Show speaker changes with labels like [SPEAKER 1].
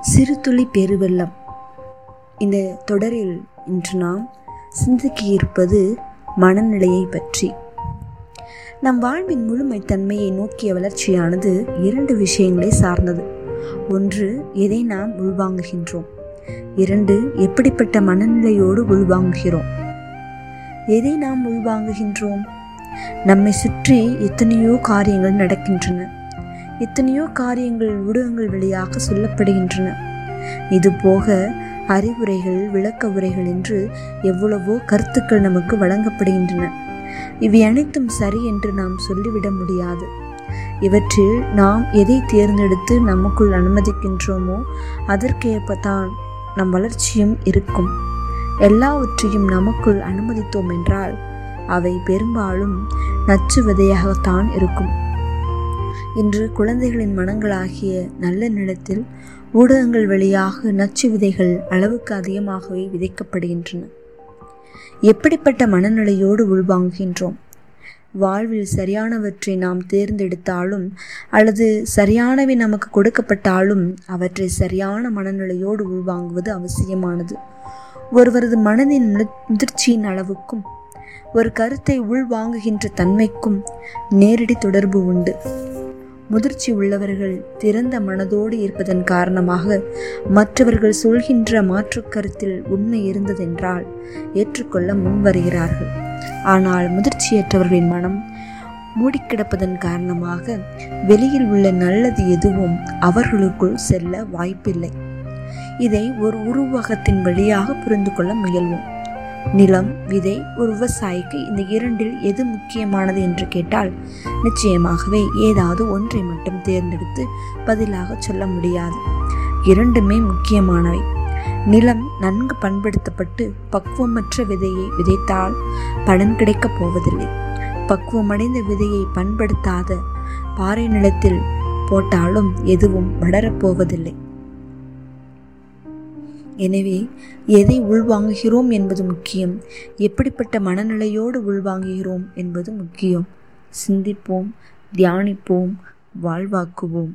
[SPEAKER 1] சிறுதுளி பெருவெள்ளம். இந்த தொடரில் இன்று நாம் சிந்திக்க இருப்பது மனநிலையை பற்றி. நம் வாழ்வின் முழுமைத்தன்மையை நோக்கிய வளர்ச்சியானது இரண்டு விஷயங்களை சார்ந்தது. ஒன்று எதை நாம் உள்வாங்குகின்றோம்? இரண்டு எப்படிப்பட்ட மனநிலையோடு உள்வாங்குகிறோம்? எதை நாம் உள்வாங்குகின்றோம்? நம்மை சுற்றி எத்தனையோ காரியங்கள் நடக்கின்றன. எத்தனையோ காரியங்கள் ஊடகங்கள் வழியாக சொல்லப்படுகின்றன. இது போக அறிவுரைகள் விளக்க உரைகள் என்று எவ்வளவோ கருத்துக்கள் நமக்கு வழங்கப்படுகின்றன. இவை அனைத்தும் சரி என்று நாம் சொல்லிவிட முடியாது. இவற்றில் நாம் எதை தேர்ந்தெடுத்து நமக்குள் அனுமதிக்கின்றோமோ அதற்கேற்ப தான் நம் வளர்ச்சியும் இருக்கும். எல்லாவற்றையும் நமக்குள் அனுமதித்தோம் என்றால் அவை பெரும்பாலும் நச்சு விதையாகத்தான் இருக்கும். இன்று குழந்தைகளின் மனங்களாகிய நல்ல நிலத்தில் ஊடகங்கள் வழியாக நச்சு விதைகள் அளவுக்கு அதிகமாகவே விதைக்கப்படுகின்றன. எப்படிப்பட்ட மனநிலையோடு உள்வாங்குகின்றோம்? வாழ்வில் சரியானவற்றை நாம் தேர்ந்தெடுத்தாலும் அல்லது சரியானவை நமக்கு கொடுக்கப்பட்டாலும் அவற்றை சரியான மனநிலையோடு உள்வாங்குவது அவசியமானது. ஒருவரது மனதின் முதிர்ச்சியின் அளவுக்கும் ஒரு கருத்தை உள்வாங்குகின்ற தன்மைக்கும் நேரடி தொடர்பு உண்டு. முதிர்ச்சி உள்ளவர்கள் திறந்த மனதோடு இருப்பதன் காரணமாக மற்றவர்கள் சொல்கின்ற மாற்றுக் கருத்தில் உண்மை இருந்ததென்றால் ஏற்றுக்கொள்ள முன்வருகிறார்கள். ஆனால் முதிர்ச்சியற்றவர்களின் மனம் மூடிக்கிடப்பதன் காரணமாக வெளியில் உள்ள நல்லது எதுவும் அவர்களுக்குள் செல்ல வாய்ப்பில்லை. இதை ஒரு உருவகத்தின் வழியாக புரிந்து கொள்ள முயல்வோம். நிலம் விதை ஒரு விவசாயிக்கு இந்த இரண்டில் எது முக்கியமானது என்று கேட்டால் நிச்சயமாகவே ஏதாவது ஒன்றை மட்டும் தேர்ந்தெடுத்து பதிலாக சொல்ல முடியாது. இரண்டுமே முக்கியமானவை. நிலம் நன்கு பண்படுத்தப்பட்டு பக்குவமற்ற விதையை விதைத்தால் பலன் கிடைக்கப் போவதில்லை. பக்குவமடைந்த விதையை பண்படுத்தாத பாறை நிலத்தில் போட்டாலும் எதுவும் வளரப்போவதில்லை எனவே எதை உள்வாங்குகிறோம் என்பது முக்கியம். எப்படிப்பட்ட மனநிலையோடு உள்வாங்குகிறோம் என்பது முக்கியம். சிந்திப்போம் தியானிப்போம் வாழ்வாக்குவோம்.